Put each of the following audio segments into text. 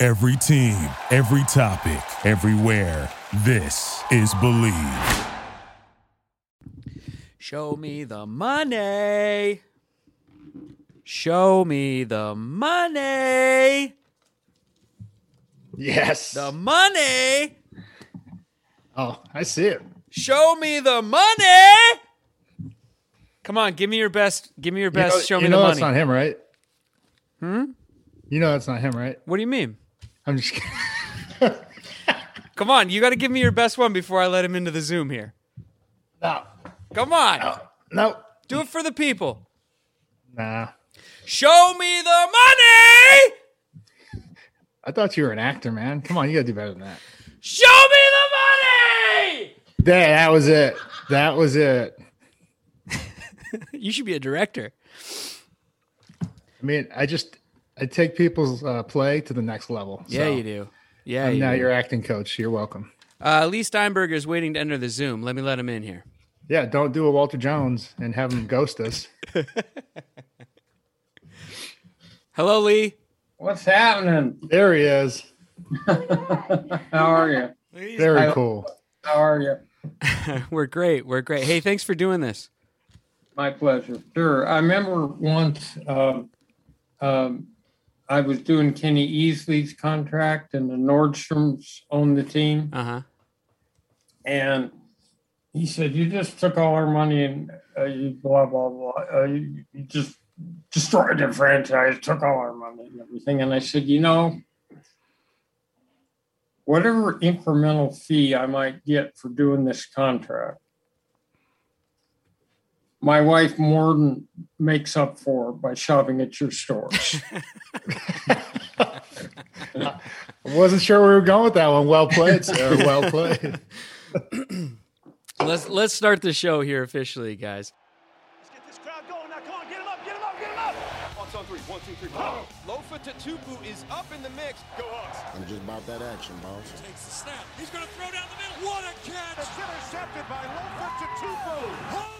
Every team, every topic, everywhere. This is Bleav. Show me the money. Show me the money. Yes. The money. oh, I see it. Show me the money. Come on, give me your best. Give me your best. you know, show you me know the that's money. not him, right? Hmm. You know that's not him, right? What do you mean? I'm just. kidding. Come on, you got to give me your best one before I let him into the Zoom here. no. Come on, No. do it for the people. Nah. Show me the money. I thought you were an actor, man. Come on, you gotta do better than that. Show me the money. There, that was it. That was it. You should be a director. I mean, I just I take people's uh, play to the next level. Yeah, So, you do. Yeah, I'm you now do. your acting coach. You're welcome. Uh, Lee Steinberger is waiting to enter the Zoom. Let me let him in here. Yeah, don't do a Walter Jones and have him ghost us. Hello, Lee. What's happening? There he is. How are you? Very I- cool. How are you? We're great. We're great. Hey, thanks for doing this. My pleasure. Sure. I remember once um, um, I was doing Kenny Easley's contract, and the Nordstroms owned the team, Uh huh. and he said, "You just took all our money and uh, you blah blah blah. Uh, you, you just destroyed the franchise, took all our money and everything." And I said, "You know." Whatever incremental fee I might get for doing this contract, my wife more than makes up for by shopping at your stores. I wasn't sure we were going with that one. Well played, sir. Well played. Let's let's start the show here officially, guys. Let's get this crowd going. Now, come on, get him up, get him up, get him up. On on three, one, two, three. Oh. Lofa Tatupu is up in the mix. Go Hawks. I'm just about that action, boss. Takes the snap. He's going to throw down the middle. What a catch! It's intercepted by Lofa Tatupu. Holy catfish!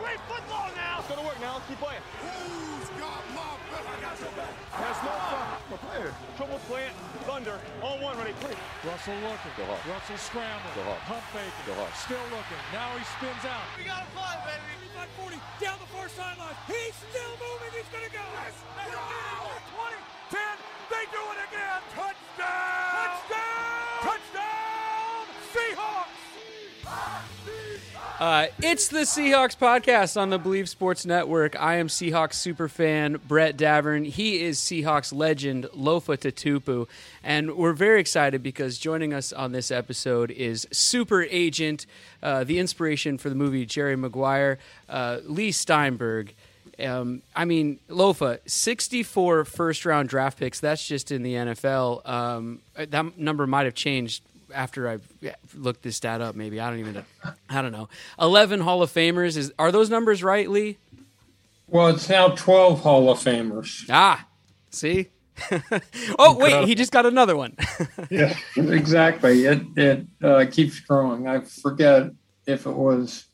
Hey, that's great football now. It's gonna work now. Let's keep playing. Who's got my back? I got your back. Pass Lofa. My player. Trouble plant. Thunder. On one, ready, play. Russell looking. Russell scrambling. Pump faking. Still looking. Now he spins out. We got to fly, baby. 35 40. Down the far sideline. He's still moving. He's going to go. 20, 10. They do it again. Touchdown. Touchdown. Touchdown. Seahawks. Ah. Uh, it's the Seahawks podcast on the Bleav Sports Network. I am Seahawks superfan Brett Davern. He is Seahawks legend Lofa Tatupu. And we're very excited because joining us on this episode is super agent, uh, the inspiration for the movie Jerry Maguire, uh, Lee Steinberg. Um, I mean, Lofa, 64 first round draft picks. That's just in the NFL. Um, that number might have changed after I looked this stat up. Maybe I don't even. I don't know. 11 Hall of Famers. Is are those numbers right, Lee? well, it's now 12 Hall of Famers. Ah, see. oh wait, he just got another one. Yeah, exactly. It it uh, keeps growing. I forget if it was.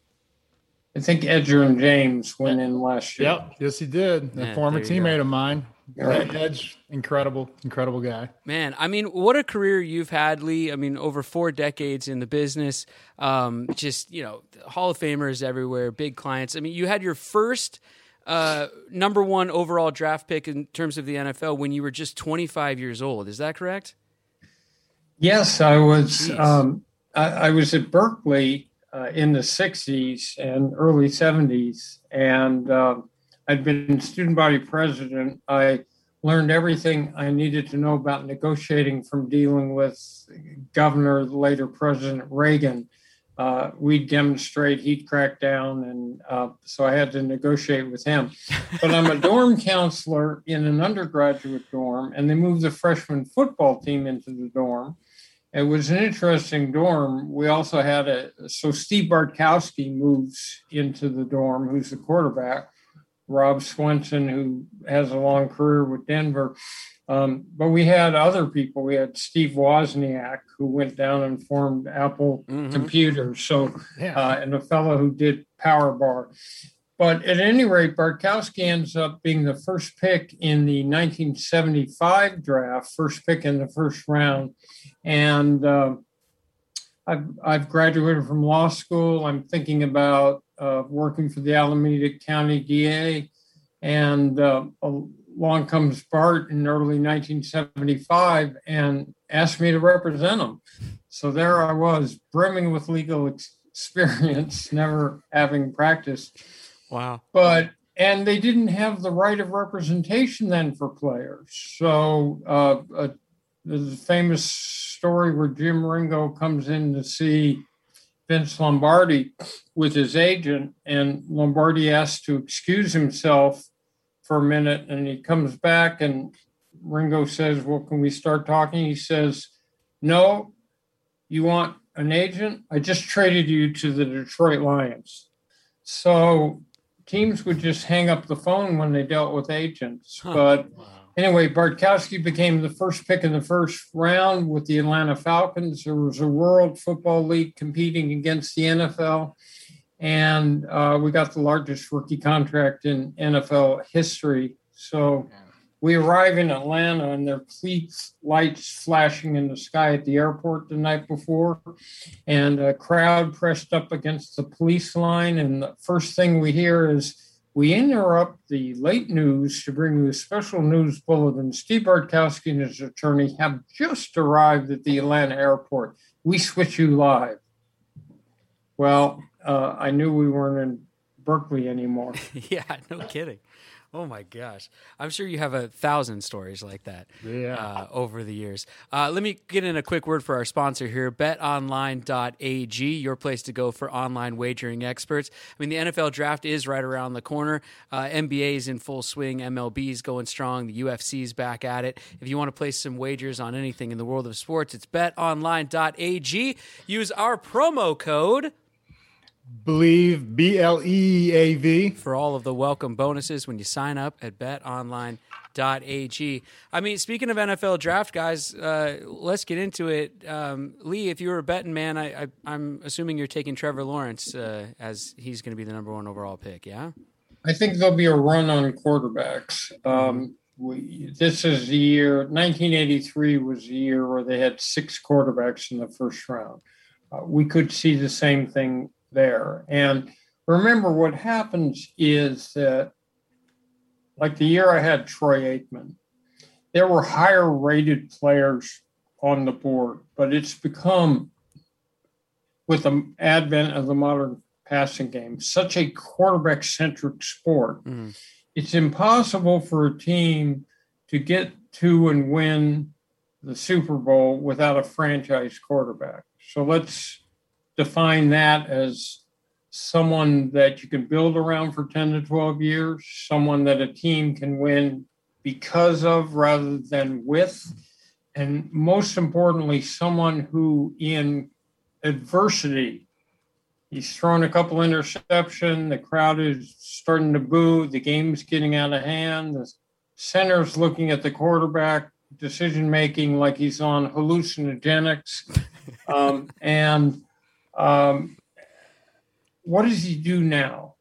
I think Edgerrin James went in last year. Yep. Yes, he did. A Yeah, former there you teammate of mine. Right. Edge, incredible, incredible guy. Man, I mean, what a career you've had, Lee. I mean, over four decades in the business. Um, just you know, Hall of Famers everywhere, big clients. I mean, you had your first uh, number one overall draft pick in terms of the NFL when you were just 25 years old. Is that correct? Yes, I was. Um, I, I was at Berkeley uh, in the '60s and early '70s, and uh, I'd been student body president. I learned everything I needed to know about negotiating from dealing with Governor, later President Reagan, uh, we'd demonstrate, he'd crack down. And uh, so I had to negotiate with him. But I'm a dorm counselor in an undergraduate dorm, and they moved the freshman football team into the dorm. It was an interesting dorm. We also had a, so Steve Bartkowski moves into the dorm, who's the quarterback. Bob Swenson, who has a long career with Denver. Um, but we had other people. We had Steve Wozniak, who went down and formed Apple Mhm. Computers. So, Yeah. uh, and a fellow who did Power Bar. But at any rate, Bartkowski ends up being the first pick in the 1975 draft, first pick in the first round. And uh, I've, I've graduated from law school. I'm thinking about uh, working for the Alameda County DA. And uh, along comes Bart in early 1975 and asked me to represent him. So there I was, brimming with legal experience, never having practiced. Wow. But and they didn't have the right of representation then for players. So uh, uh, a famous story where Jim Ringo comes in to see Vince Lombardi with his agent, and Lombardi asks to excuse himself for a minute, and he comes back, and Ringo says, "Well, can we start talking?" He says, "No, you want an agent? I just traded you to the Detroit Lions." So teams would just hang up the phone when they dealt with agents. Huh. But anyway, Bartkowski became the first pick in the first round with the Atlanta Falcons. There was a World Football League competing against the NFL. And uh, we got the largest rookie contract in NFL history. So we arrive in Atlanta and there are fleet lights flashing in the sky at the airport the night before and a crowd pressed up against the police line. And the first thing we hear is, we interrupt the late news to bring you a special news bulletin. Steve Bartkowski and his attorney have just arrived at the Atlanta airport. We switch you live. Well, uh, I knew we weren't in Berkeley anymore. yeah, no kidding. Oh my gosh. I'm sure you have a thousand stories like that Yeah. uh, over the years. Uh, let me get in a quick word for our sponsor here betonline.ag, your place to go for online wagering experts. I mean, the NFL draft is right around the corner. Uh, NBA is in full swing, MLB is going strong, the UFC is back at it. If you want to place some wagers on anything in the world of sports, it's betonline.ag. Use our promo code Bleav B L E A V. for all of the welcome bonuses when you sign up at betonline.ag. I mean, speaking of NFL draft, guys, uh, let's get into it. Um, Lee, if you were a betting man, I, I, I'm assuming you're taking Trevor Lawrence uh, as he's going to be the number one overall pick, yeah? I think there'll be a run on quarterbacks. Um, we, this is the year 1983 was the year where they had six quarterbacks in the first round. Uh, we could see the same thing there. And remember, what happens is that, like the year I had Troy Aikman, there were higher rated players on the board, but it's become, with the advent of the modern passing game, such a quarterback centric sport. Mhm. It's impossible for a team to get to and win the Super Bowl without a franchise quarterback. So let's define that as someone that you can build around for 10 to 12 years, someone that a team can win because of rather than with, and most importantly, someone who in adversity He's thrown a couple interception. The crowd is starting to boo. The game's getting out of hand. The center's looking at the quarterback, decision making like he's on hallucinogenics. um, and um, what does he do now?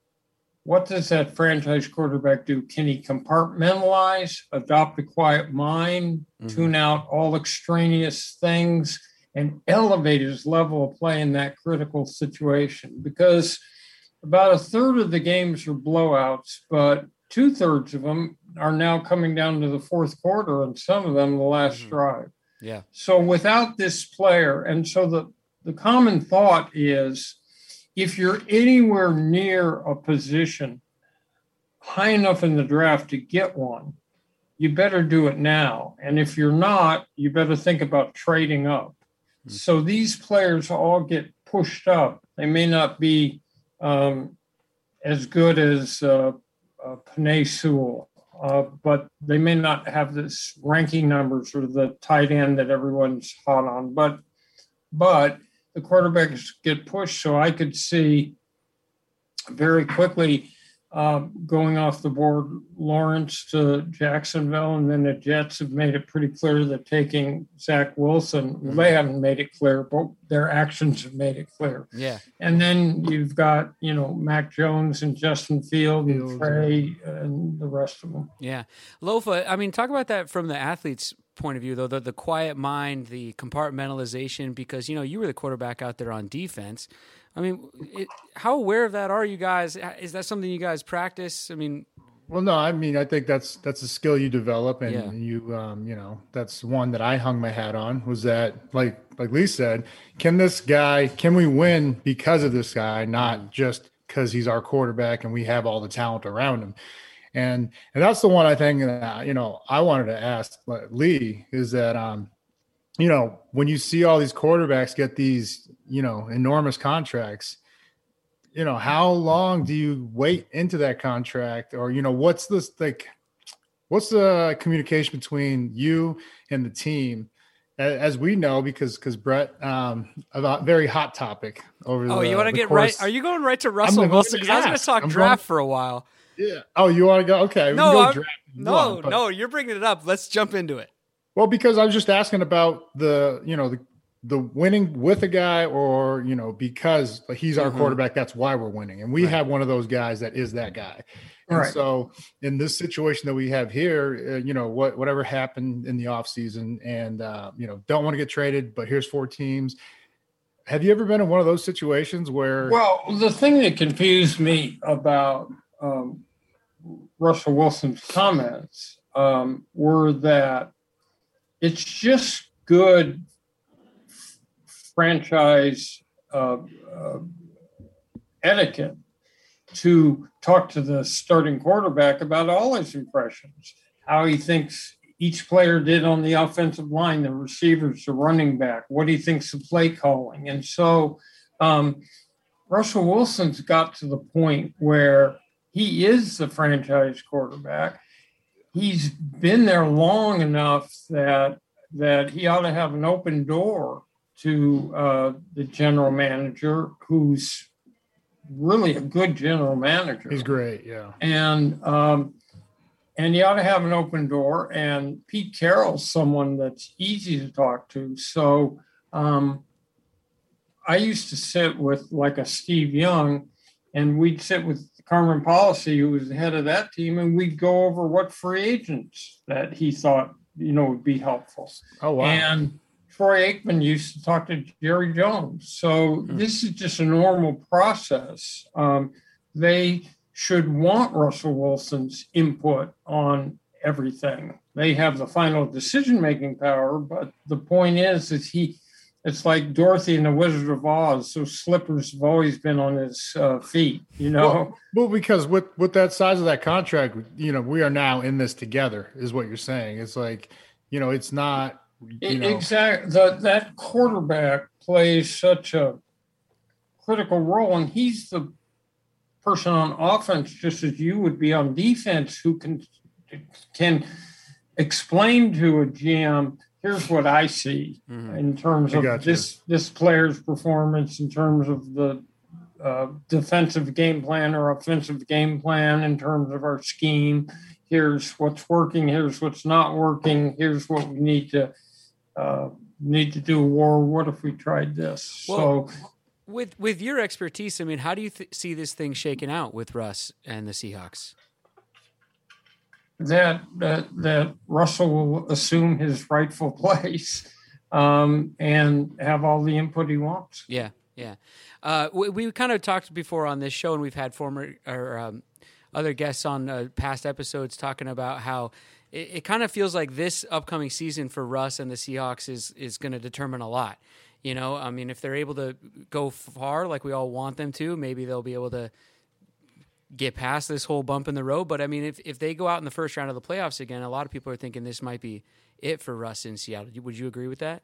What does that franchise quarterback do? Can he compartmentalize, adopt a quiet mind, tune out all extraneous things? and elevate his level of play in that critical situation because about a third of the games are blowouts, but two thirds of them are now coming down to the fourth quarter, and some of them the last Mhm. drive. Yeah. So without this player, and so the, the common thought is if you're anywhere near a position high enough in the draft to get one, you better do it now. And if you're not, you better think about trading up. So these players all get pushed up. They may not be um, as good as uh, uh, Penei Sewell, uh, but they may not have this ranking numbers or the tight end that everyone's hot on. But but the quarterbacks get pushed, so I could see very quickly um, going off the board Lawrence to Jacksonville, and then the Jets have made it pretty clear that taking Zach Wilson, well, they haven't made it clear, but their actions have made it clear. Yeah. And then you've got, you know, Mac Jones and Justin Field and Trey and the rest of them. Yeah. Lofa, I mean, talk about that from the athlete's point of view, though the, the quiet mind, the compartmentalization, because, you know, you were the quarterback out there on defense. I mean, it, how aware of that are you guys? Is that something you guys practice? I mean, Well, no, I mean, I think that's that's a skill you develop, and Yeah. you, um, you know, that's one that I hung my hat on. Was that like like Lee said, can this guy, can we win because of this guy, not just because he's our quarterback and we have all the talent around him? And and that's the one I think that you know I wanted to ask Lee is that um, you know, when you see all these quarterbacks get these you know enormous contracts you know how long do you wait into that contract or you know what's this like what's the communication between you and the team as we know because because brett um about very hot topic over the oh, the, you want to get course- right? Are you going right to Russell Wilson? Because I was going to talk I'm draft going- for a while. Yeah oh you want to go okay No, go draft No, want, but- no, you're bringing it up. Let's jump into it. Well, because I was just asking about the, you know, the the winning with a guy, or you know, because he's our Mhm. quarterback, that's why we're winning, and we Right. have one of those guys that is that guy. And Right. so, in this situation that we have here, uh, you know, what whatever happened in the offseason, and uh, you know, don't want to get traded, but here's four teams. Have you ever been in one of those situations where? Well, the thing that confused me about um, Russell Wilson's comments um, were that it's just good franchise uh, uh, etiquette to talk to the starting quarterback about all his impressions, how he thinks each player did on the offensive line, the receivers, the running back, what he thinks of play calling. And so um, Russell Wilson's got to the point where he is the franchise quarterback. He's been there long enough that that he ought to have an open door to uh, the general manager, who's really a good general manager he's great, yeah. and um, and you ought to have an open door. And Pete Carroll's someone that's easy to talk to. So um, I used to sit with like a Steve Young, and we'd sit with Carmen Policy, who was the head of that team, and we'd go over what free agents that he thought you know would be helpful. Oh wow, And Troy Aikman used to talk to Jerry Jones. So this is just a normal process. Um, they should want Russell Wilson's input on everything. They have the final decision making power, but the point is that he it's like Dorothy and the Wizard of Oz. So slippers have always been on his uh, feet, you know. Well, well, because with with that size of that contract, you know, we are now in this together, is what you're saying. It's like, you know, it's not, you know, Exactly. That that quarterback plays such a critical role, and he's the person on offense, just as you would be on defense, who can can explain to a GM, here's what I see Mhm. in terms of this this player's performance, in terms of the uh, defensive game plan or offensive game plan, in terms of our scheme. Here's what's working. Here's what's not working. Here's what we need to uh, need to do. Or what if we tried this? Well- so With with your expertise, I mean, how do you th- see this thing shaking out with Russ and the Seahawks? That that that Russell will assume his rightful place um, and have all the input he wants. Yeah, yeah. Uh, we, we kind of talked before on this show, and we've had former or um, other guests on uh, past episodes talking about how it, it kind of feels like this upcoming season for Russ and the Seahawks is is going to determine a lot. You know, I mean, if they're able to go far like we all want them to, maybe they'll be able to get past this whole bump in the road. But I mean, if if they go out in the first round of the playoffs again, a lot of people are thinking this might be it for Russ in Seattle. Would you agree with that?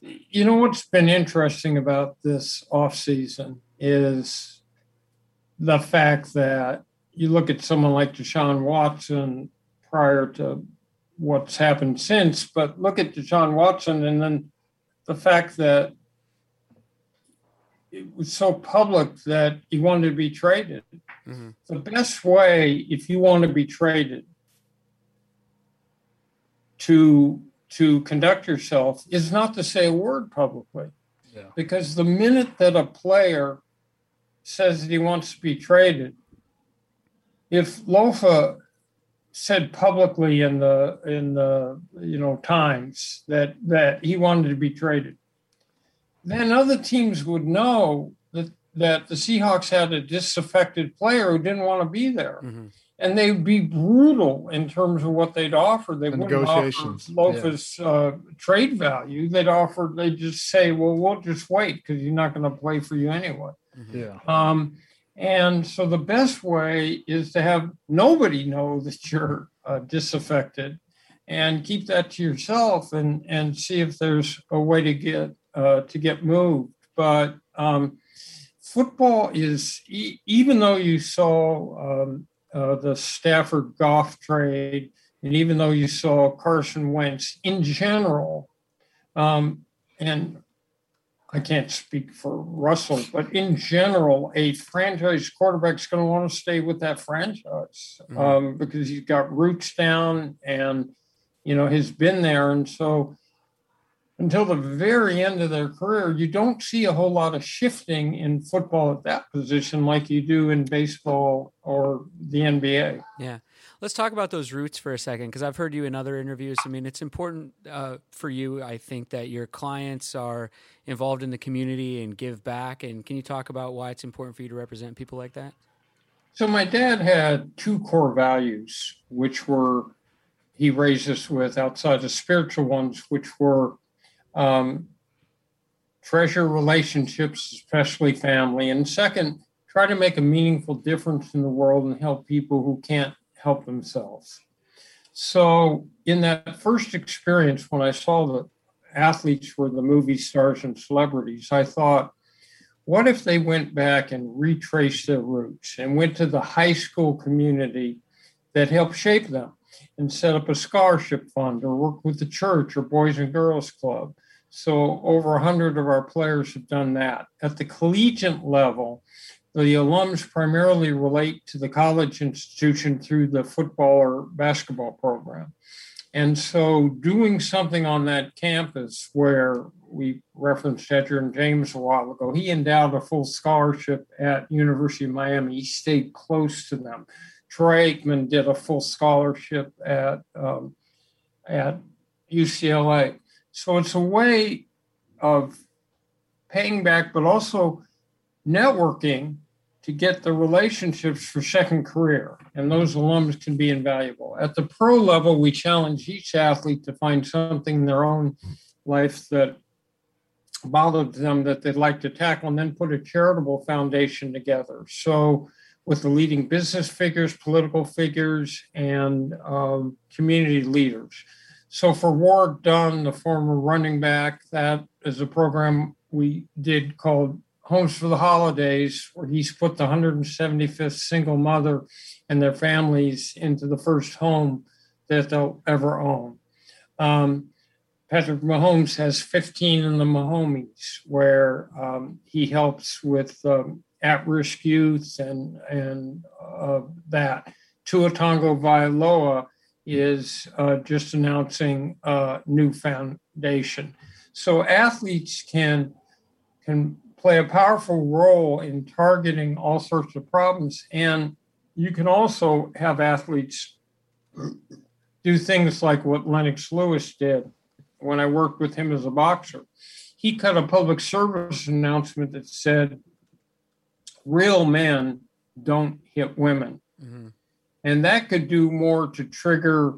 you know what's been interesting about this offseason is the fact that you look at someone like Deshaun Watson prior to what's happened since, but look at Deshaun Watson and then the fact that it was so public that he wanted to be traded. Mm-hmm. The best way, if you want to be traded, to to conduct yourself is not to say a word publicly. Yeah. Because the minute that a player says that he wants to be traded, if Lofa said publicly in the in the you know times that that he wanted to be traded, then other teams would know that that the Seahawks had a disaffected player who didn't want to be there. Mm-hmm and they'd be brutal in terms of what they'd offer. They the wouldn't offer Lofa's yeah. uh, trade value. They'd offer. They'd just say, "Well, we'll just wait because you're not going to play for you anyway." Mm-hmm. Yeah. Um, and so the best way is to have nobody know that you're uh, disaffected, and keep that to yourself, and and see if there's a way to get uh, to get moved. But um, football is e- even though you saw. Um, uh, the Stafford Goff trade, and even though you saw Carson Wentz in general, um, and I can't speak for Russell, but in general, a franchise quarterback is going to want to stay with that franchise mm-hmm. um, because he's got roots down and you know he's been there, and so until the very end of their career, you don't see a whole lot of shifting in football at that position like you do in baseball or the NBA. Yeah. Let's talk about those roots for a second because I've heard you in other interviews. I mean, it's important uh, for you, I think, that your clients are involved in the community and give back. And can you talk about why it's important for you to represent people like that? So, my dad had two core values, which were he raised us with outside the spiritual ones, which were um, treasure relationships, especially family. And second, try to make a meaningful difference in the world and help people who can't help themselves. So, in that first experience, when I saw that athletes were the movie stars and celebrities, I thought, what if they went back and retraced their roots and went to the high school community that helped shape them and set up a scholarship fund or work with the church or Boys and Girls Club so over 100 of our players have done that. At the collegiate level, the alums primarily relate to the college institution through the football or basketball program. And so doing something on that campus where we referenced Edgerrin James a while ago, he endowed a full scholarship at University of Miami. He stayed close to them. Troy Aikman did a full scholarship at um, at UCLA. So it's a way of paying back, but also networking to get the relationships for second career. And those alums can be invaluable. At the pro level, we challenge each athlete to find something in their own life that bothered them that they'd like to tackle and then put a charitable foundation together. So with the leading business figures, political figures, and um, community leaders. So for Warrick Dunn, the former running back, that is a program we did called Homes for the Holidays, where he's put the 175th single mother and their families into the first home that they'll ever own. Um, Patrick Mahomes has 15 in the Mahomies, where um, he helps with um, at-risk youth and and uh, that. Tua Tagovailoa is uh, just announcing a new foundation. So athletes can can play a powerful role in targeting all sorts of problems, and you can also have athletes do things like what Lennox Lewis did when I worked with him as a boxer. He cut a public service announcement that said, "Real men don't hit women." Mm-hmm and that could do more to trigger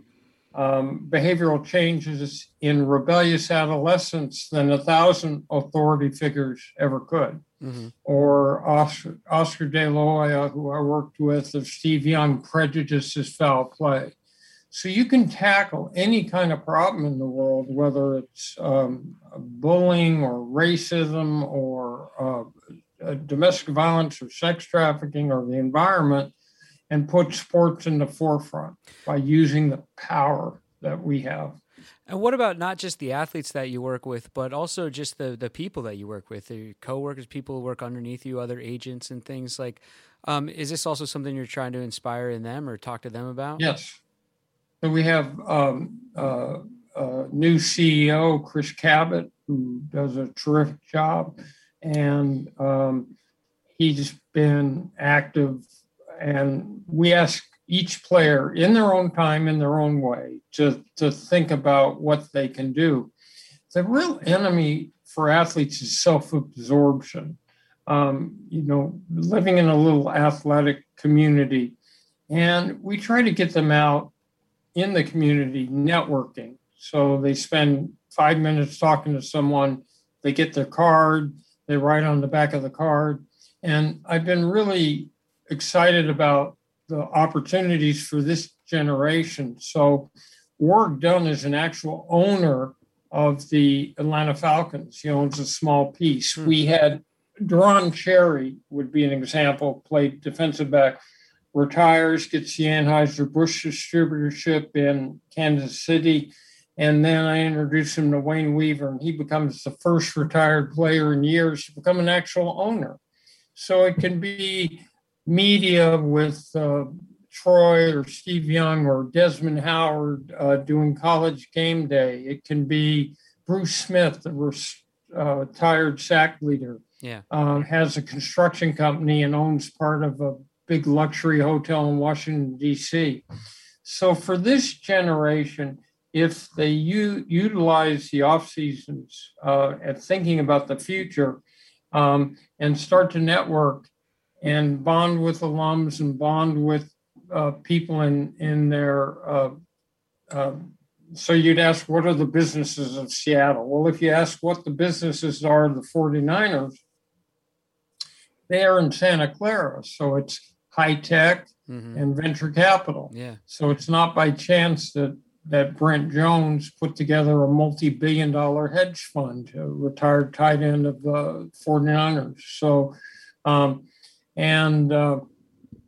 um, behavioral changes in rebellious adolescents than a thousand authority figures ever could. Mm-hmm. Or Oscar, Oscar De La Hoya, who I worked with, of Steve Young, prejudice is foul play. So you can tackle any kind of problem in the world, whether it's um, bullying or racism or uh, domestic violence or sex trafficking or the environment, and put sports in the forefront by using the power that we have. And what about not just the athletes that you work with, but also just the the people that you work with, the coworkers, people who work underneath you, other agents and things like. Um, is this also something you're trying to inspire in them or talk to them about? Yes. So we have um, uh, a new CEO, Chris Cabott, who does a terrific job, and um, he's been active. And we ask each player in their own time, in their own way, to, to think about what they can do. The real enemy for athletes is self absorption. Um, you know, living in a little athletic community. And we try to get them out in the community networking. So they spend five minutes talking to someone, they get their card, they write on the back of the card. And I've been really excited about the opportunities for this generation. So, Warrick Dunn is an actual owner of the Atlanta Falcons. He owns a small piece. Hmm. We had Deron Cherry would be an example, played defensive back, retires, gets the Anheuser-Busch distributorship in Kansas City. And then I introduce him to Wayne Weaver, and he becomes the first retired player in years to become an actual owner. So it can be media with uh, Troy or Steve Young or Desmond Howard uh, doing college game day. It can be Bruce Smith, the uh, retired sack leader, yeah. Uh, has a construction company and owns part of a big luxury hotel in Washington, D.C. So for this generation, if they u- utilize the off seasons uh, at thinking about the future um, and start to network and bond with alums and bond with uh, people in in their. Uh, uh, so you'd ask, what are the businesses of Seattle? Well, if you ask what the businesses are of the 49ers, they are in Santa Clara. So it's high tech mm-hmm. and venture capital. Yeah. So it's not by chance that that Brent Jones put together a multi-billion dollar hedge fund, a retired tight end of the 49ers. So um, and uh,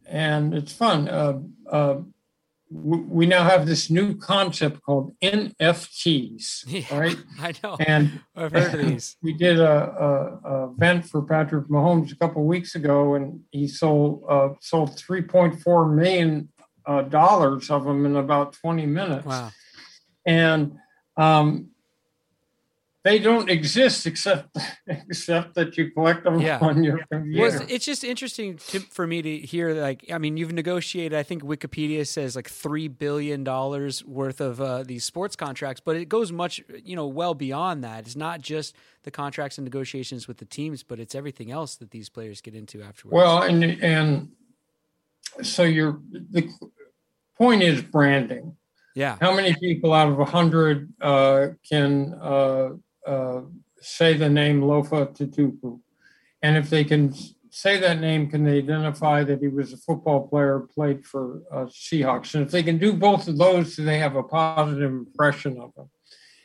and it's fun. Uh, uh, we now have this new concept called NFTs, yeah, right? I know. And I've heard of these. We did a, a, a, event for Patrick Mahomes a couple weeks ago, and he sold uh, sold three point four million uh, dollars of them in about twenty minutes. Wow! And um, they don't exist except except that you collect them yeah. on your computer. Well, it's just interesting to, for me to hear. Like, I mean, you've negotiated. I think Wikipedia says like three billion dollars worth of uh, these sports contracts, but it goes much, you know, well beyond that. It's not just the contracts and negotiations with the teams, but it's everything else that these players get into afterwards. Well, and and so you're the point is branding. Yeah. How many people out of a hundred uh, can uh, uh, say the name Lofa Tatupu. And if they can say that name, can they identify that he was a football player, played for uh, Seahawks? And if they can do both of those, they have a positive impression of him.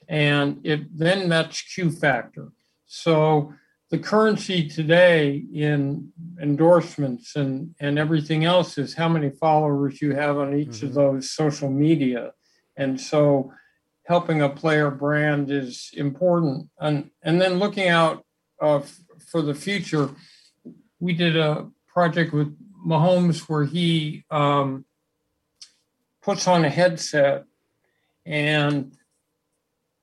And it, then that's Q factor. So the currency today in endorsements and, and everything else is how many followers you have on each mm-hmm. of those social media. And so helping a player brand is important. And, and then looking out uh, f- for the future, we did a project with Mahomes where he um, puts on a headset and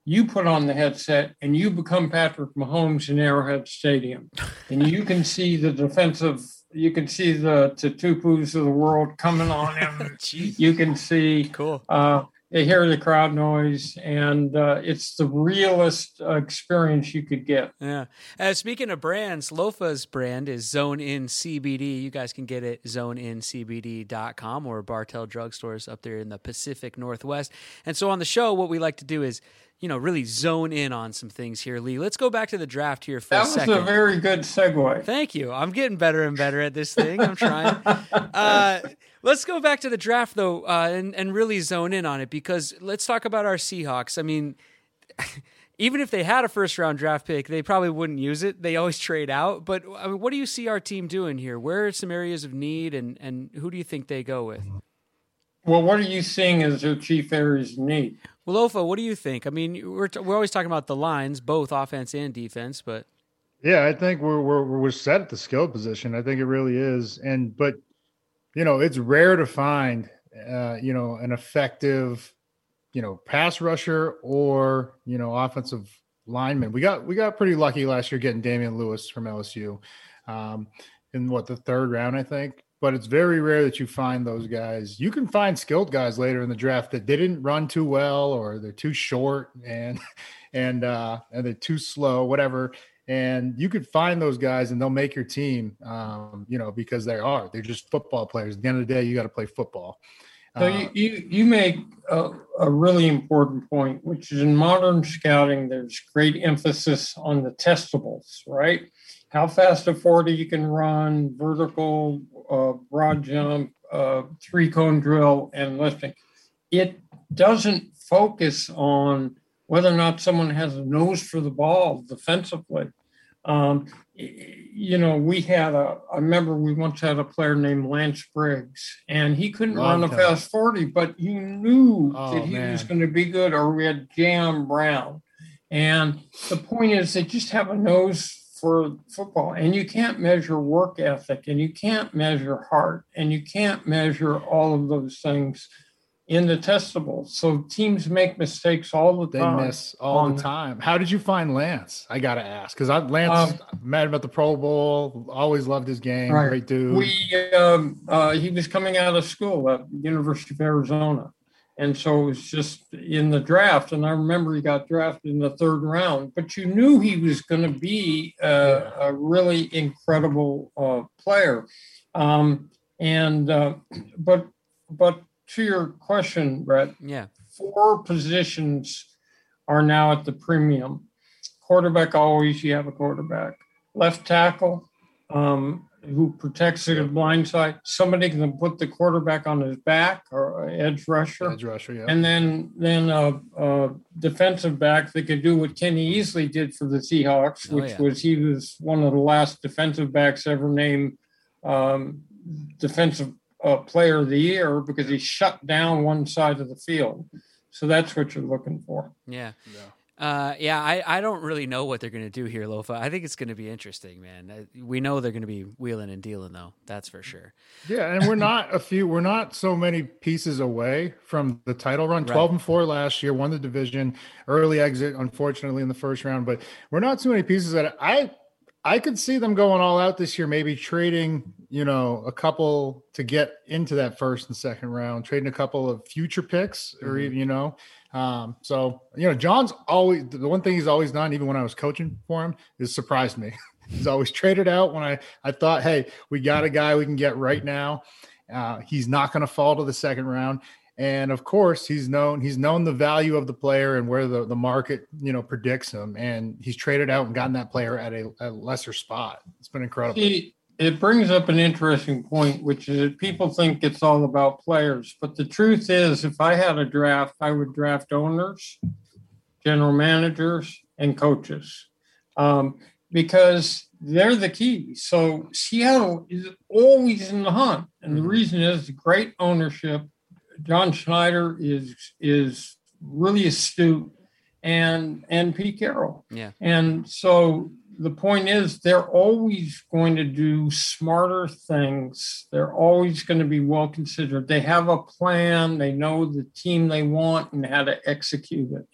you put on the headset and you become Patrick Mahomes in Arrowhead Stadium. And you can see the defensive, you can see the Tatupus of the world coming on him. you can see cool. Uh, they hear the crowd noise, and uh, it's the realest uh, experience you could get. Yeah. Uh, speaking of brands, Lofa's brand is Zone In CBD. You guys can get it zoneincbd.com or Bartell drugstores up there in the Pacific Northwest. And so on the show, what we like to do is you know, really zone in on some things here, Lee. Let's go back to the draft here for that a second. That was a very good segue. Thank you. I'm getting better and better at this thing. I'm trying. uh, let's go back to the draft though, uh, and and really zone in on it because let's talk about our Seahawks. I mean. even if they had a first round draft pick, they probably wouldn't use it. They always trade out. But I mean, what do you see our team doing here? Where are some areas of need, and and who do you think they go with? Well, what are you seeing as their chief areas of need? Well, Lofa, what do you think? I mean, we're t- we're always talking about the lines, both offense and defense, but yeah, I think we're we're we're set at the skill position. I think it really is, and but you know, it's rare to find uh, you know an effective you know pass rusher or you know offensive lineman. We got we got pretty lucky last year getting Damien Lewis from LSU um, in what the third round, I think but it's very rare that you find those guys. You can find skilled guys later in the draft that didn't run too well or they're too short and and uh and they're too slow, whatever. And you could find those guys and they'll make your team um, you know, because they are. They're just football players. At the end of the day, you got to play football. So uh, you, you, you make a, a, really important point, which is in modern scouting, there's great emphasis on the testables, right? How fast a 40 you can run, vertical, uh, broad jump, uh, three cone drill, and lifting. It doesn't focus on whether or not someone has a nose for the ball defensively. Um, you know, we had a, I remember we once had a player named Lance Briggs, and he couldn't Long run time. a fast 40, but you knew oh, that he man. was going to be good. Or we had Jam Brown. And the point is, they just have a nose for football. And you can't measure work ethic and you can't measure heart and you can't measure all of those things in the testables. So teams make mistakes all the time. They miss all the time. How did you find Lance? I got to ask because I Lance um, mad about the Pro Bowl. Always loved his game. Right. Great dude. We um, uh, he was coming out of school at University of Arizona. And so it was just in the draft. And I remember he got drafted in the third round, but you knew he was going to be a, a, really incredible uh, player. Um, and, uh, but, but to your question, Brett, yeah, four positions are now at the premium. Quarterback, always you have a quarterback. Left tackle, um, who protects the blind side. Somebody can put the quarterback on his back or edge rusher. Edge rusher, yeah. And then then a, a defensive back that could do what Kenny Easley did for the Seahawks, oh, which yeah. was he was one of the last defensive backs ever named um, defensive uh, player of the year because he shut down one side of the field. So that's what you're looking for. Yeah. yeah. Uh, yeah, I, I don't really know what they're going to do here, Lofa. I think it's going to be interesting, man. Uh, we know they're going to be wheeling and dealing, though. That's for sure. Yeah, and we're not a few. We're not so many pieces away from the title run. Twelve right. and four last year, won the division. Early exit, unfortunately, in the first round, but we're not too many pieces that I I could see them going all out this year, maybe trading, you know, a couple to get into that first and second round, trading a couple of future picks, or mm-hmm. even, you know, um, so you know, John's always the one thing he's always done, even when I was coaching for him, is surprised me. he's always traded out when I I thought, hey, we got a guy we can get right now. Uh, he's not going to fall to the second round. And of course, he's known he's known the value of the player and where the, the market you know predicts him, and he's traded out and gotten that player at a, a lesser spot. It's been incredible. He, it brings up an interesting point, which is that people think it's all about players. But the truth is, if I had a draft, I would draft owners, general managers, and coaches um, because they're the key. So Seattle is always in the hunt. And the mm-hmm. reason is great ownership. John Schneider is is really astute and and Pete Carroll. Yeah. And so the point is they're always going to do smarter things. They're always going to be well considered. They have a plan. They know the team they want and how to execute it.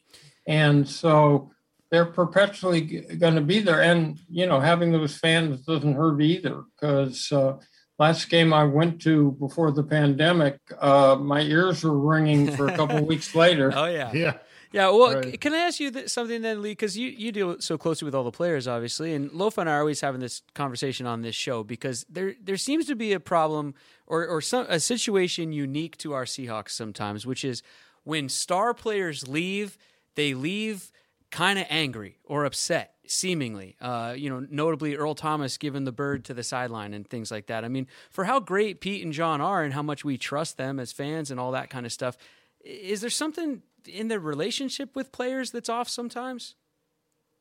And so they're perpetually going to be there. And you know having those fans doesn't hurt either because uh, last game I went to before the pandemic, uh, my ears were ringing for a couple weeks later. Oh yeah, Yeah. Yeah. Well, Right. can I ask you th- something then, Lee? Because you you deal so closely with all the players, obviously, and Lofa and I are always having this conversation on this show because there there seems to be a problem or or some a situation unique to our Seahawks sometimes, which is when star players leave, they leave kind of angry or upset seemingly uh, you know notably earl thomas giving the bird to the sideline and things like that i mean for how great pete and john are and how much we trust them as fans and all that kind of stuff is there something in their relationship with players that's off sometimes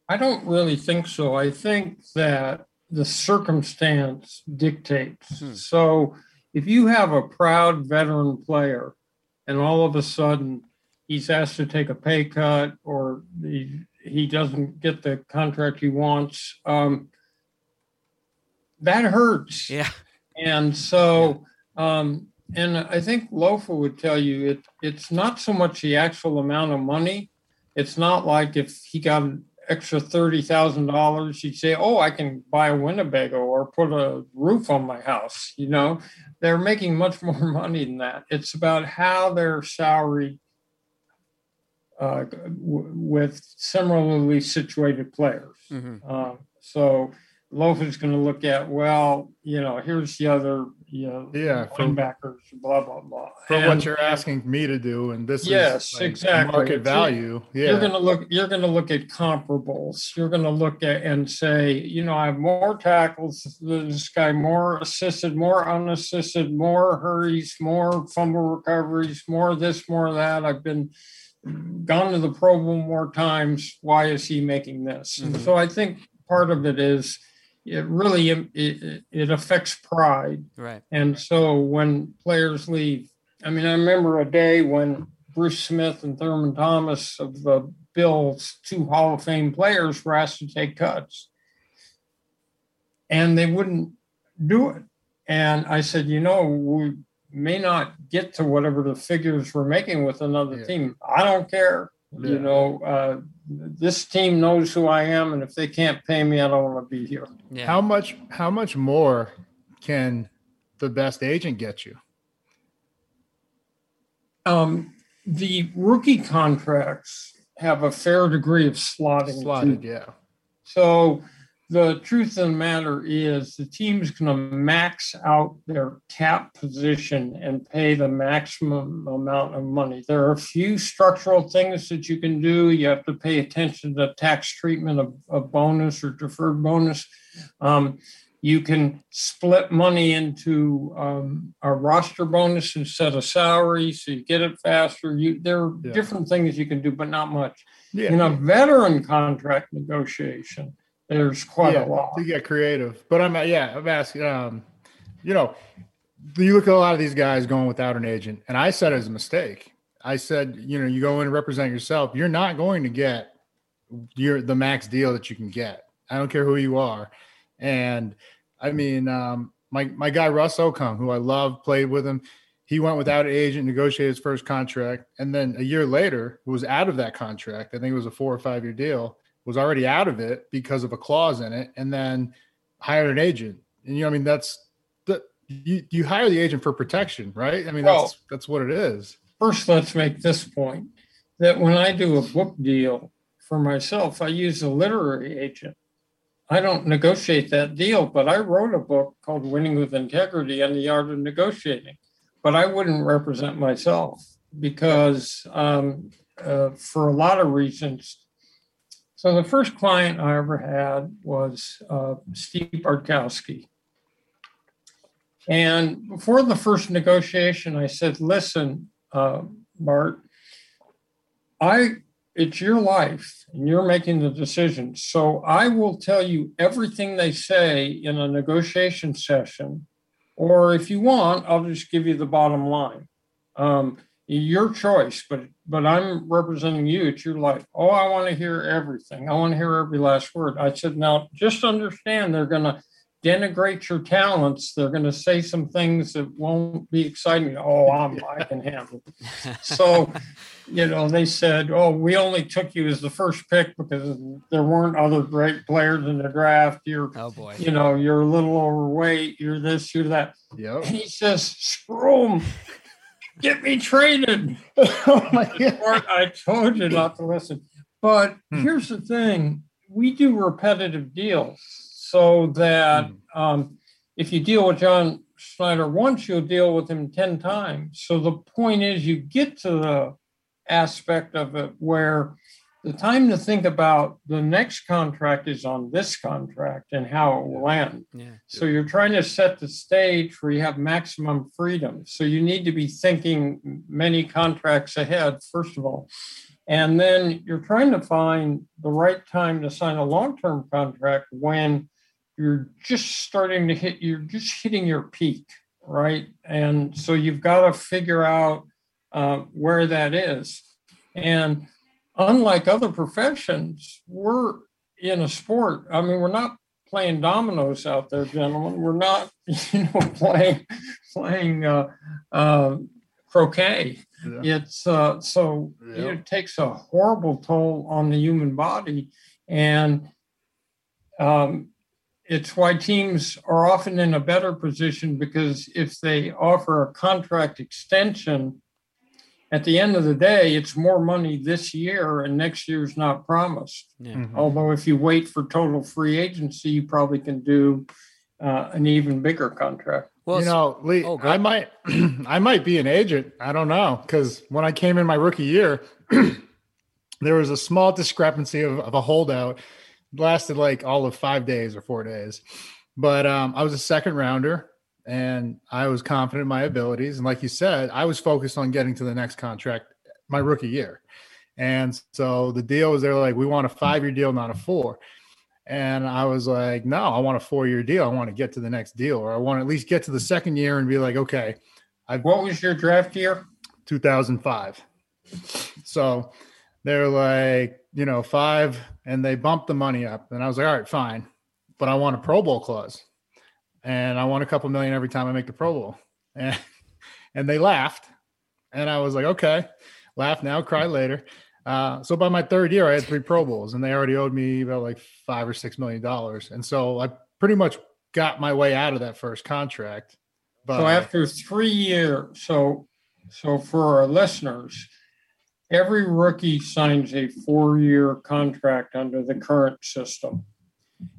I don't really think so. I think that the circumstance dictates. So if you have a proud veteran player and all of a sudden he's asked to take a pay cut or he, he doesn't get the contract he wants, um, that hurts. yeah And so, um, and I think Lofa would tell you it it's not so much the actual amount of money. It's not like if he got an extra thirty thousand dollars, he'd say, "Oh, I can buy a Winnebago or put a roof on my house." You know, they're making much more money than that. It's about how their salary uh, w- with similarly situated players. Mhm. Um, so Loaf is going to look at, well, you know, here's the other, you know, Yeah, for- linebackers, blah blah blah. For And what you're asking me to do, and this Yes, is like exactly. market value. Yeah. You're going to look. You're going to look at comparables. You're going to look at and say, you know, I have more tackles than this guy, more assisted, more unassisted, more hurries, more fumble recoveries, more this, more that. I've been gone to the Pro Bowl more times. Why is he making this? And Mhm. so I think part of it is it really it, it, affects pride. right And so when players leave, I mean, I remember a day when Bruce Smith and Thurman Thomas of the Bills, two Hall of Fame players, were asked to take cuts. And they wouldn't do it. And I said, you know, we may not get to whatever the figures we're making with another Yeah. team. I don't care. Yeah. You know, uh, this team knows who I am. And if they can't pay me, I don't want to be here. yeah How much? How much more can the best agent get you? Um, the rookie contracts have a fair degree of slotting. to Slotted, yeah. So the truth of the matter is the team's going to max out their cap position and pay the maximum amount of money. There are a few structural things that you can do. You have to pay attention to tax treatment of, of bonus or deferred bonus. Um, you can split money into um, a roster bonus instead of salary, so you get it faster. You there are Yeah. different things you can do, but not much. Yeah. In a veteran contract negotiation, there's quite yeah, a lot. to get creative. But I'm yeah, I'm asking. Um, you know, you look at a lot of these guys going without an agent, and I said it as a mistake. I said, you know, you go in and represent yourself. You're not going to get your the max deal that you can get. I don't care who you are, and I mean, um, my my guy Russ Okung, who I love, played with him. He went without an agent, negotiated his first contract, and then a year later was out of that contract. I think it was a four or five year deal. Was already out of it because of a clause in it, and then hired an agent. And you know, I mean, that's the you you hire the agent for protection, right? I mean, Well- that's that's what it is. First, let's make this point that when I do a book deal for myself, I use a literary agent. I don't negotiate that deal, but I wrote a book called Winning with Integrity and the Art of Negotiating. But I wouldn't represent myself because, um, uh, for a lot of reasons. So the first client I ever had was uh, Steve Bartkowski. And before the first negotiation, I said, listen, uh, Bart, I it's your life and you're making the decision. So I will tell you everything they say in a negotiation session, or if you want, I'll just give you the bottom line. Um, your choice, but but I'm representing you. It's your life. Oh, I want to hear everything. I want to hear every last word. I said, now just understand they're going to denigrate your talents. They're going to say some things that won't be exciting. Oh, I'm, I can handle. So, you know, they said, oh, we only took you as the first pick because there weren't other great players in the draft. You're, Oh boy. you know, you're a little overweight. You're this, you're that. Yep. And he says, screw 'em. Get me traded. oh my god. I told you not to listen. But Hmm. here's the thing we do repetitive deals so that Hmm. um, if you deal with John Schneider once, you'll deal with him 10 times. So the point is, you get to the aspect of it where the time to think about the next contract is on this contract and how it will end. Yeah. So you're trying to set the stage where you have maximum freedom. So you need to be thinking many contracts ahead, first of all. And then you're trying to find the right time to sign a long term contract when you're just starting to hit, you're just hitting your peak, right? And so you've got to figure out uh, where that is. And unlike other professions, we're in a sport. I mean, we're not playing dominoes out there, gentlemen. We're not, you know, playing playing uh, uh, croquet. Yeah. It's uh, so Yeah. it takes a horrible toll on the human body, and um, it's why teams are often in a better position because if they offer a contract extension, at the end of the day, it's more money this year, and next year's not promised. Yeah. Mhm. Although, if you wait for total free agency, you probably can do uh, an even bigger contract. Well, you know, Lee, oh, I might, I might be an agent. I don't know because when I came in my rookie year, there was a small discrepancy of, of a holdout. It lasted like all of five days or four days, but um, I was a second rounder and I was confident in my abilities. And like you said, I was focused on getting to the next contract my rookie year. And so the deal was they're like, we want a five year deal, not a four. And I was like, no, I want a four year deal. I want to get to the next deal, or I want to at least get to the second year and be like, okay, I What was your draft year? 2005. So they're like, you know, five, and they bumped the money up. And I was like, all right, fine. But I want a Pro Bowl clause. And I want a couple million every time I make the Pro Bowl. And, and they laughed. And I was like, okay, laugh now, cry later. Uh, so by my third year, I had three Pro Bowls, and they already owed me about like five or six million dollars. And so I pretty much got my way out of that first contract. But So after three years, so so for our listeners, every rookie signs a four-year contract under the current system,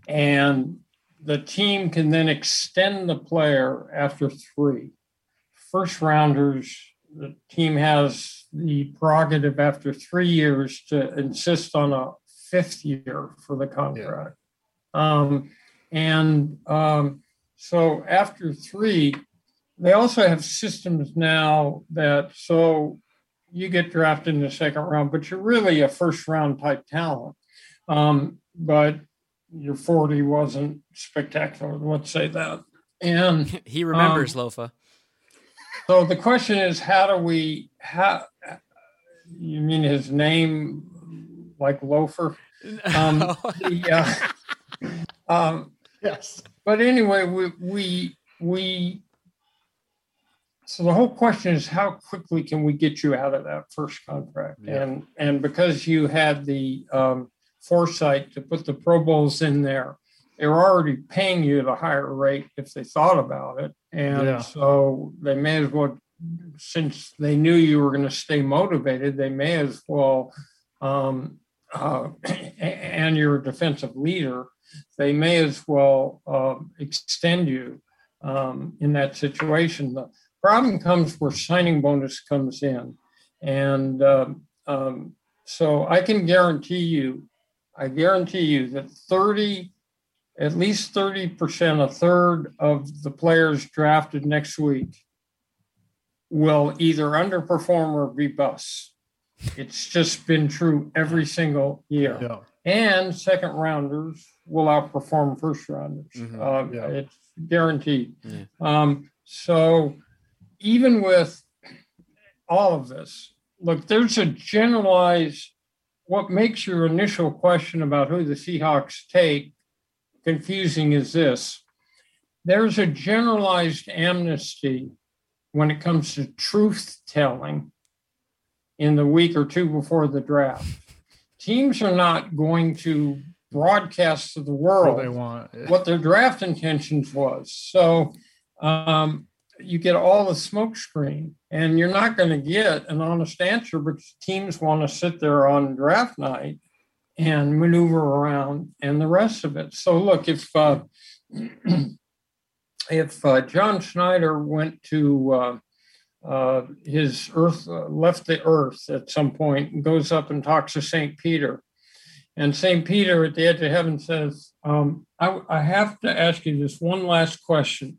and the team can then extend the player after three. First rounders, the team has the prerogative after three years to insist on a fifth year for the contract. Um, and um, so after three, they also have systems now that so you get drafted in the second round, but you're really a first round type talent. Um, but your 40 wasn't spectacular, let's say that. And he remembers Um, Lofa. so the question is, how do we? How you mean his name, like Loafer? Um, the, uh, um, yes. but anyway, we we we. So the whole question is, how quickly can we get you out of that first contract? Yeah. And and because you had the um, foresight to put the Pro Bowls in there, they were already paying you at a higher rate if they thought about it, and Yeah. so they may as well, since they knew you were going to stay motivated, they may as well. Um, uh, and you're a defensive leader, they may as well um, extend you um, in that situation. The problem comes where signing bonus comes in. And um, um, so I can guarantee you, I guarantee you that 30, at least 30%, a third of the players drafted next week will either underperform or be busts. It's just been true every single year Yeah. and second rounders will outperform first rounders. Mhm. Um, Yeah. It's guaranteed. Yeah. Um, so even with all of this, look, there's a generalized. What makes your initial question about who the Seahawks take confusing is this: there's a generalized amnesty when it comes to truth telling in the week or two before the draft. Teams are not going to broadcast to the world What they want. what their draft intentions was. So um, you get all the smoke screen, and you're not going to get an honest answer because teams want to sit there on draft night and maneuver around and the rest of it. So look, if uh, if uh, John Schneider went to uh, uh, his Earth, left the Earth at some point, and goes up and talks to St. Peter. And St. Peter at the edge of heaven says, um, I, I have to ask you this one last question.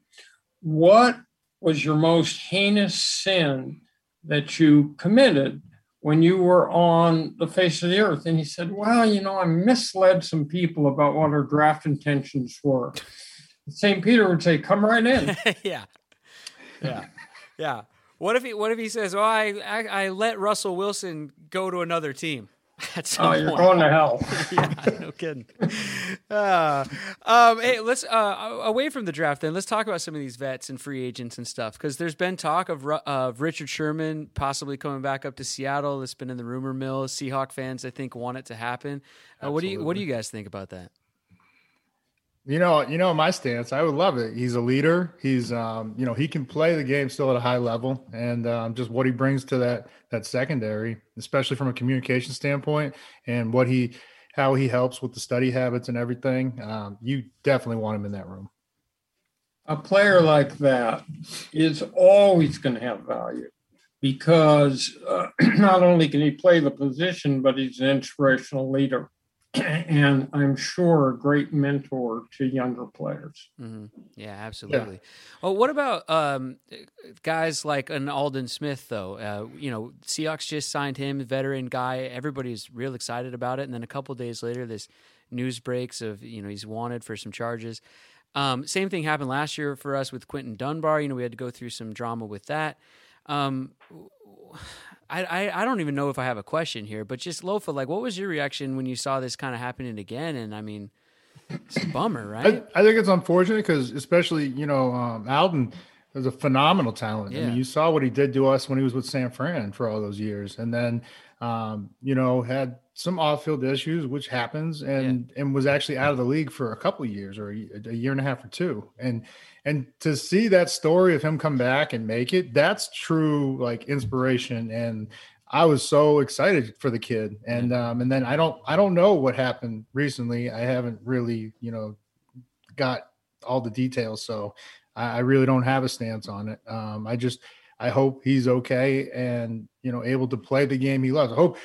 What was your most heinous sin that you committed when you were on the face of the earth? And he said, Well, you know, I misled some people about what our draft intentions were. St. Peter would say, Come right in. yeah, yeah, yeah. What if he? What if he says, "Oh, I, I, I let Russell Wilson go to another team"? Oh, you're point. going to hell. yeah, no kidding. Uh, um, hey, let's uh, away from the draft. Then let's talk about some of these vets and free agents and stuff because there's been talk of of Richard Sherman possibly coming back up to Seattle. It's been in the rumor mill. Seahawk fans, I think, want it to happen. Uh, what do you What do you guys think about that? You know, you know my stance. I would love it. He's a leader. He's, um, you know, he can play the game still at a high level, and um, just what he brings to that that secondary, especially from a communication standpoint, and what he, how he helps with the study habits and everything. Um, you definitely want him in that room. a player like that is always going to have value because uh, not only can he play the position, but he's an inspirational leader. And I'm sure a great mentor to younger players. hmm Yeah, absolutely. Well, what about um, guys like an Aldon Smith, though? Uh, you know, Seahawks just signed him, veteran guy. Everybody's real excited about it. And then a couple days later, this news breaks of you know he's wanted for some charges. Um, same thing happened last year for us with Quinton Dunbar. You know, we had to go through some drama with that. Um, I, I, I don't even know if I have a question here, but just Lofa, like, what was your reaction when you saw this kind of happening again? And I mean, it's a bummer, right? I think it's unfortunate because, especially, you know, um, Aldon is a phenomenal talent. I mean, you saw what he did to us when he was with San Fran for all those years, and then, um, you know, had some off-field issues, which happens, and and was actually out of the league for a couple of years or a, a year and a half or two, and and to see that story of him come back and make it, that's true like inspiration and. I was so excited for the kid, and um, and then I don't I don't know what happened recently. I haven't really you know got all the details, so I, I really don't have a stance on it. Um, I just I hope he's okay and you know able to play the game he loves. I hope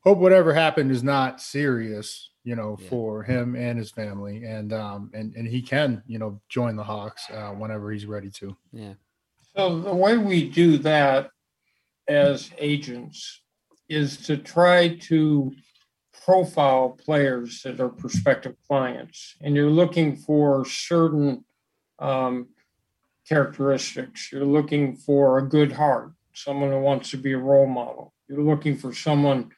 hope whatever happened is not serious, you know, Yeah. for him and his family, and um and and he can you know join the Hawks uh, whenever he's ready to. Yeah. So the way we do that as agents is to try to profile players that are prospective clients, and you're looking for certain um, characteristics. You're looking for a good heart, someone who wants to be a role model. You're looking for someone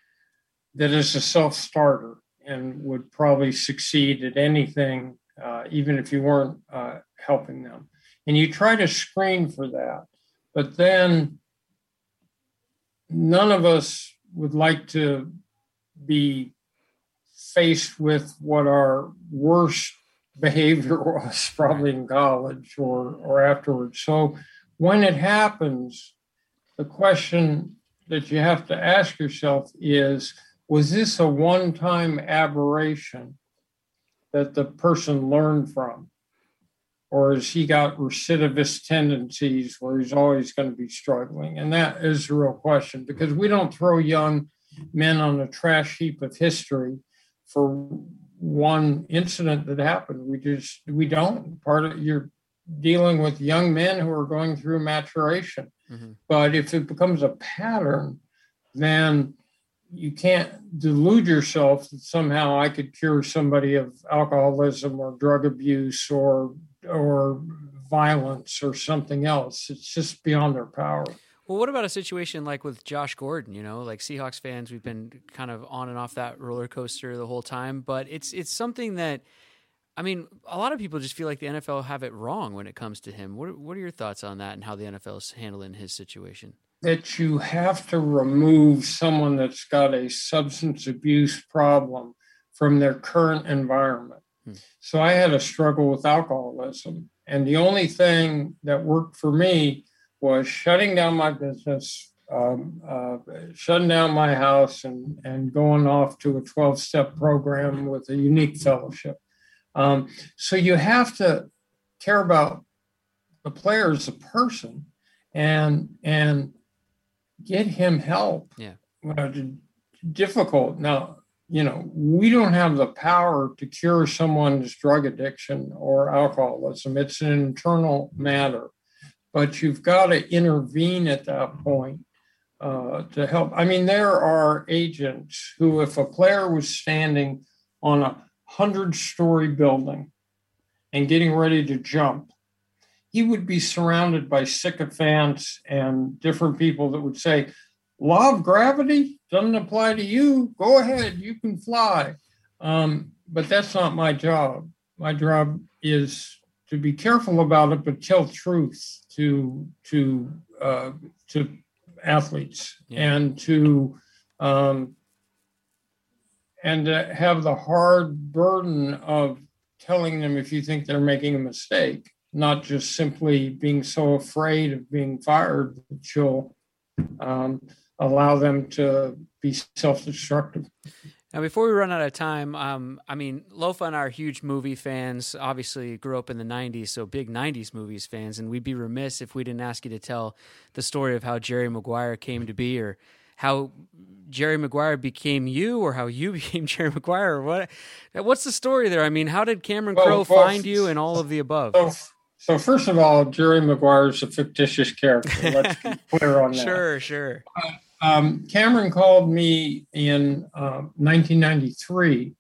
that is a self-starter and would probably succeed at anything, uh, even if you weren't uh, helping them. And you try to screen for that, but then none of us would like to be faced with what our worst behavior was probably in college or or afterwards so when it happens the question that you have to ask yourself is was this a one-time aberration that the person learned from or has he got recidivist tendencies where he's always going to be struggling? And that is the real question because we don't throw young men on a trash heap of history for one incident that happened. We just we don't. Part of you're dealing with young men who are going through maturation. Mhm. But if it becomes a pattern, then you can't delude yourself that somehow I could cure somebody of alcoholism or drug abuse or or violence or something else. It's just beyond their power. Well, what about a situation like with Josh Gordon? You know, like Seahawks fans, we've been kind of on and off that roller coaster the whole time, but it's it's something that I mean, a lot of people just feel like the NFL have it wrong when it comes to him. What What are your thoughts on that and how the NFL is handling his situation? That you have to remove someone that's got a substance abuse problem from their current environment. Hmm. So I had a struggle with alcoholism. And the only thing that worked for me was shutting down my business, um, uh, shutting down my house, and, and going off to a 12 step program with a unique fellowship. Um, so you have to care about the player as a person and and get him help. Yeah. Well, difficult. Now, you know, we don't have the power to cure someone's drug addiction or alcoholism. It's an internal matter, but you've got to intervene at that point uh, to help. I mean, there are agents who, if a player was standing on a hundred story building and getting ready to jump, he would be surrounded by sycophants and different people that would say, law of gravity doesn't apply to you. Go ahead, you can fly. Um, but that's not my job. My job is to be careful about it, but tell truth to to uh, to athletes yeah. and to um, and to have the hard burden of telling them if you think they're making a mistake, not just simply being so afraid of being fired that you'll um, allow them to be self-destructive. Now, before we run out of time, um, I mean, Lofa and I are huge movie fans. Obviously, grew up in the '90s, so big '90s movies fans. And we'd be remiss if we didn't ask you to tell the story of how Jerry Maguire came to be, or how Jerry Maguire became you, or how you became Jerry Maguire. Or what? What's the story there? I mean, how did Cameron Crowe well, find you, and all of the above? So first of all, Jerry Maguire is a fictitious character. Let's be clear on that. Sure, sure. Uh, um, Cameron called me in uh, 1993,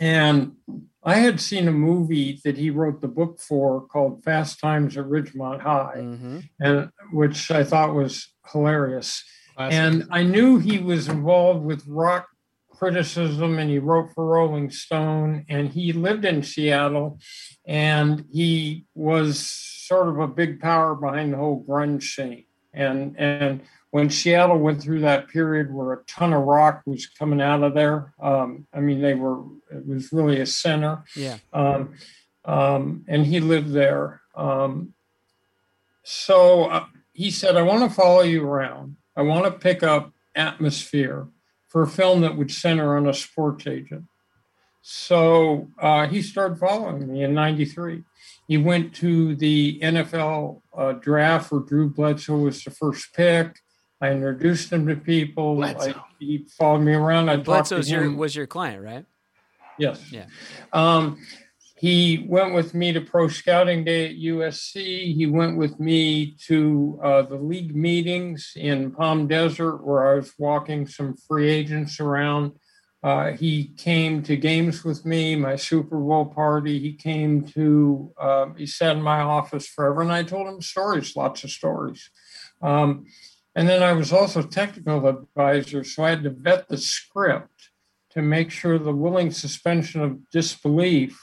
and I had seen a movie that he wrote the book for called Fast Times at Ridgemont High, mm-hmm. and which I thought was hilarious. Classic. And I knew he was involved with rock criticism and he wrote for Rolling Stone and he lived in Seattle and he was sort of a big power behind the whole grunge scene. And and when Seattle went through that period where a ton of rock was coming out of there, um, I mean, they were, it was really a center. Yeah. Um, um, and he lived there. Um, so uh, he said, I want to follow you around. I want to pick up atmosphere for a film that would center on a sports agent. So uh, he started following me in 93. He went to the NFL uh, draft where Drew Bledsoe was the first pick. I introduced him to people. I, he followed me around. I Bledsoe your, was your client, right? Yes. Yeah. Um, he went with me to pro scouting day at USC. He went with me to uh, the league meetings in Palm Desert, where I was walking some free agents around. Uh, he came to games with me, my Super Bowl party. He came to, uh, he sat in my office forever, and I told him stories, lots of stories. Um, and then I was also technical advisor, so I had to vet the script to make sure the willing suspension of disbelief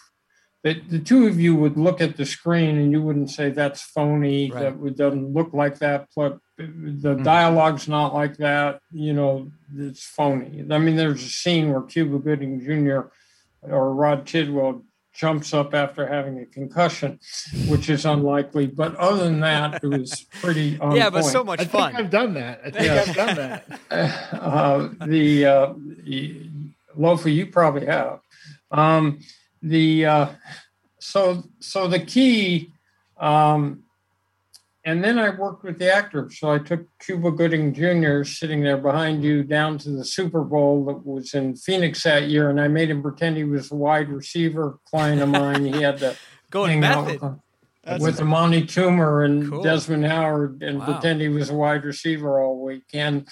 that the two of you would look at the screen and you wouldn't say that's phony, right. that doesn't look like that. The mm-hmm. dialogue's not like that. You know, it's phony. I mean, there's a scene where Cuba Gooding Jr. or Rod Tidwell jumps up after having a concussion, which is unlikely. But other than that, it was pretty. yeah, but so much I fun. I've done that. I think yeah. I've done that. Uh, the uh, Lofa, you probably have. Um, the uh, so so the key um, and then I worked with the actors. So I took Cuba Gooding Jr. sitting there behind you down to the Super Bowl that was in Phoenix that year, and I made him pretend he was a wide receiver client of mine. He had to going method. Out with, with Amani Toomer and cool. Desmond Howard and wow. pretend he was a wide receiver all week. And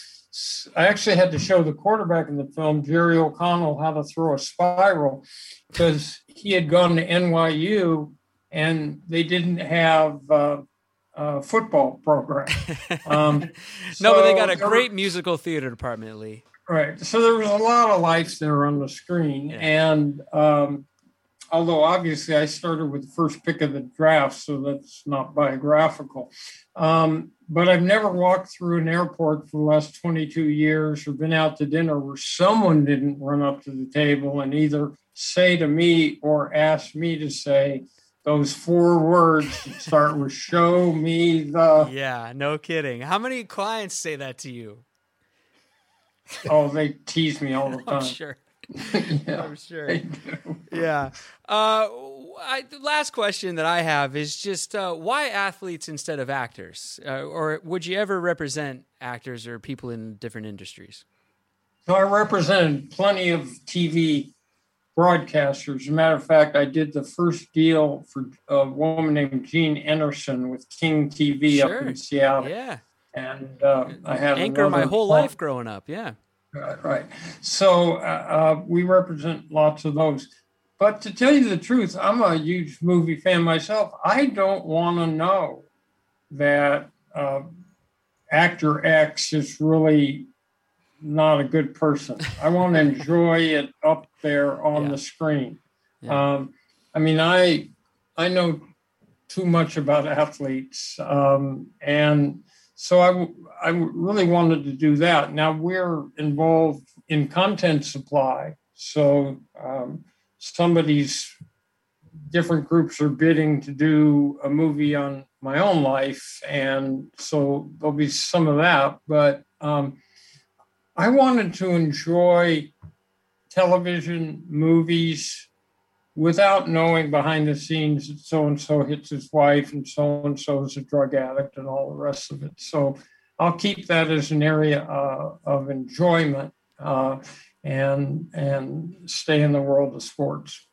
I actually had to show the quarterback in the film, Jerry O'Connell, how to throw a spiral because he had gone to NYU and they didn't have uh, a football program. Um, no, so but they got a great were, musical theater department, Lee. Right. So there was a lot of lights there on the screen. Yeah. And um, although obviously I started with the first pick of the draft, so that's not biographical. Um, but I've never walked through an airport for the last 22 years or been out to dinner where someone didn't run up to the table and either say to me or ask me to say those four words that start with show me the. Yeah, no kidding. How many clients say that to you? Oh, they tease me all the time. I'm sure. yeah, I'm sure. Yeah. Uh, I, the last question that I have is just uh, why athletes instead of actors? Uh, or would you ever represent actors or people in different industries? So I represented plenty of TV broadcasters. As a matter of fact, I did the first deal for a woman named Jean Enersen with King TV Sure. up in Seattle. Yeah. And uh, I have Anchor my whole life growing up. Yeah. Right, right. So uh, uh, we represent lots of those. But to tell you the truth, I'm a huge movie fan myself. I don't want to know that uh, actor X is really not a good person. I want to enjoy it up there on Yeah. the screen. Yeah. Um, I mean, I I know too much about athletes, um, and so I I really wanted to do that. Now we're involved in content supply, so um, somebody's different groups are bidding to do a movie on my own life, and so there'll be some of that. But um, I wanted to enjoy television, movies, without knowing behind the scenes that so and so hits his wife and so and so is a drug addict and all the rest of it. So I'll keep that as an area uh, of enjoyment uh, and and stay in the world of sports.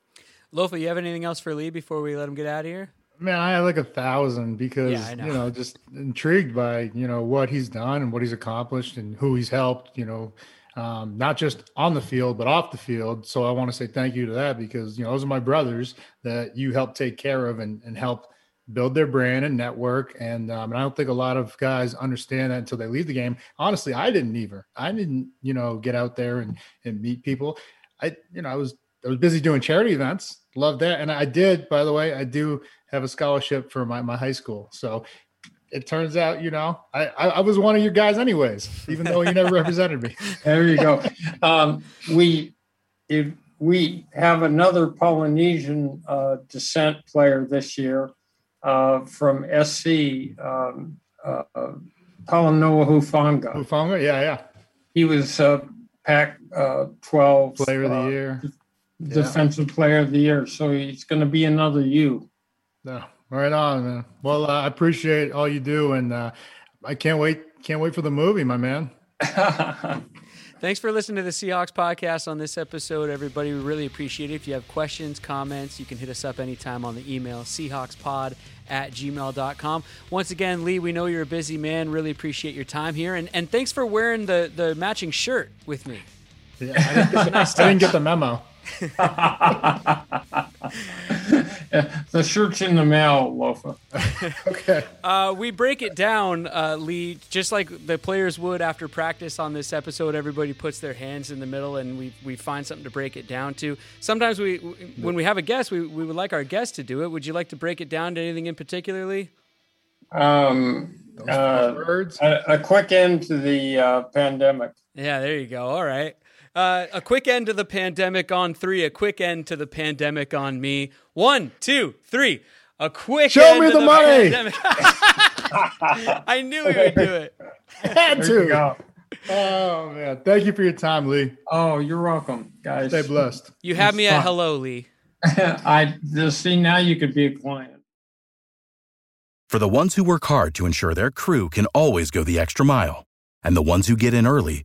Lofa, you have anything else for Lee before we let him get out of here? Man, I have like a thousand because Yeah, know. you know, just intrigued by you know what he's done and what he's accomplished and who he's helped. You know, um, not just on the field but off the field. So I want to say thank you to that because you know those are my brothers that you help take care of and, and help build their brand and network. And um, and I don't think a lot of guys understand that until they leave the game. Honestly, I didn't either. I didn't you know get out there and and meet people. I you know I was I was busy doing charity events. Love that, and I did. By the way, I do have a scholarship for my, my high school. So it turns out, you know, I, I, was one of your guys anyways, even though you never represented me. There you go. Um, we if we have another Polynesian uh, descent player this year uh, from SC, um, uh, Talanoa Hufanga. Ufonga, yeah, yeah. He was uh, Pac uh, 12 Player of the uh, year. defensive player of the year. So he's going to be another you. No, right on, man. Well, uh, I appreciate all you do, and uh, I can't wait. Can't wait for the movie, my man. Thanks for listening to the Seahawks podcast on this episode, everybody. We really appreciate it. If you have questions, comments, you can hit us up anytime on the email, seahawkspod at gmail.com. Once again, Lee, we know you're a busy man. Really appreciate your time here. And, and thanks for wearing the, the matching shirt with me. Yeah, I, didn't the, I didn't get the memo. The shirt's in the mail, Lofa. Okay. Uh, we break it down, uh, Lee, just like the players would after practice on this episode. Everybody puts their hands in the middle, and we, we find something to break it down to. Sometimes we, when we have a guest, we, we would like our guest to do it. Would you like to break it down to anything in particular, Lee? Um, uh, Words. a, a quick end to the uh, pandemic. Yeah, there you go. All right. Uh, a quick end to the pandemic on three. A quick end to the pandemic on me. One, two, three. A quick Show end me to the money. I knew we would do it. Had to. go. Oh man, thank you for your time, Lee. Oh, you're welcome, guys. Stay blessed. You have It's me at hello, Lee. I just see now you could be a client. For the ones who work hard to ensure their crew can always go the extra mile, and the ones who get in early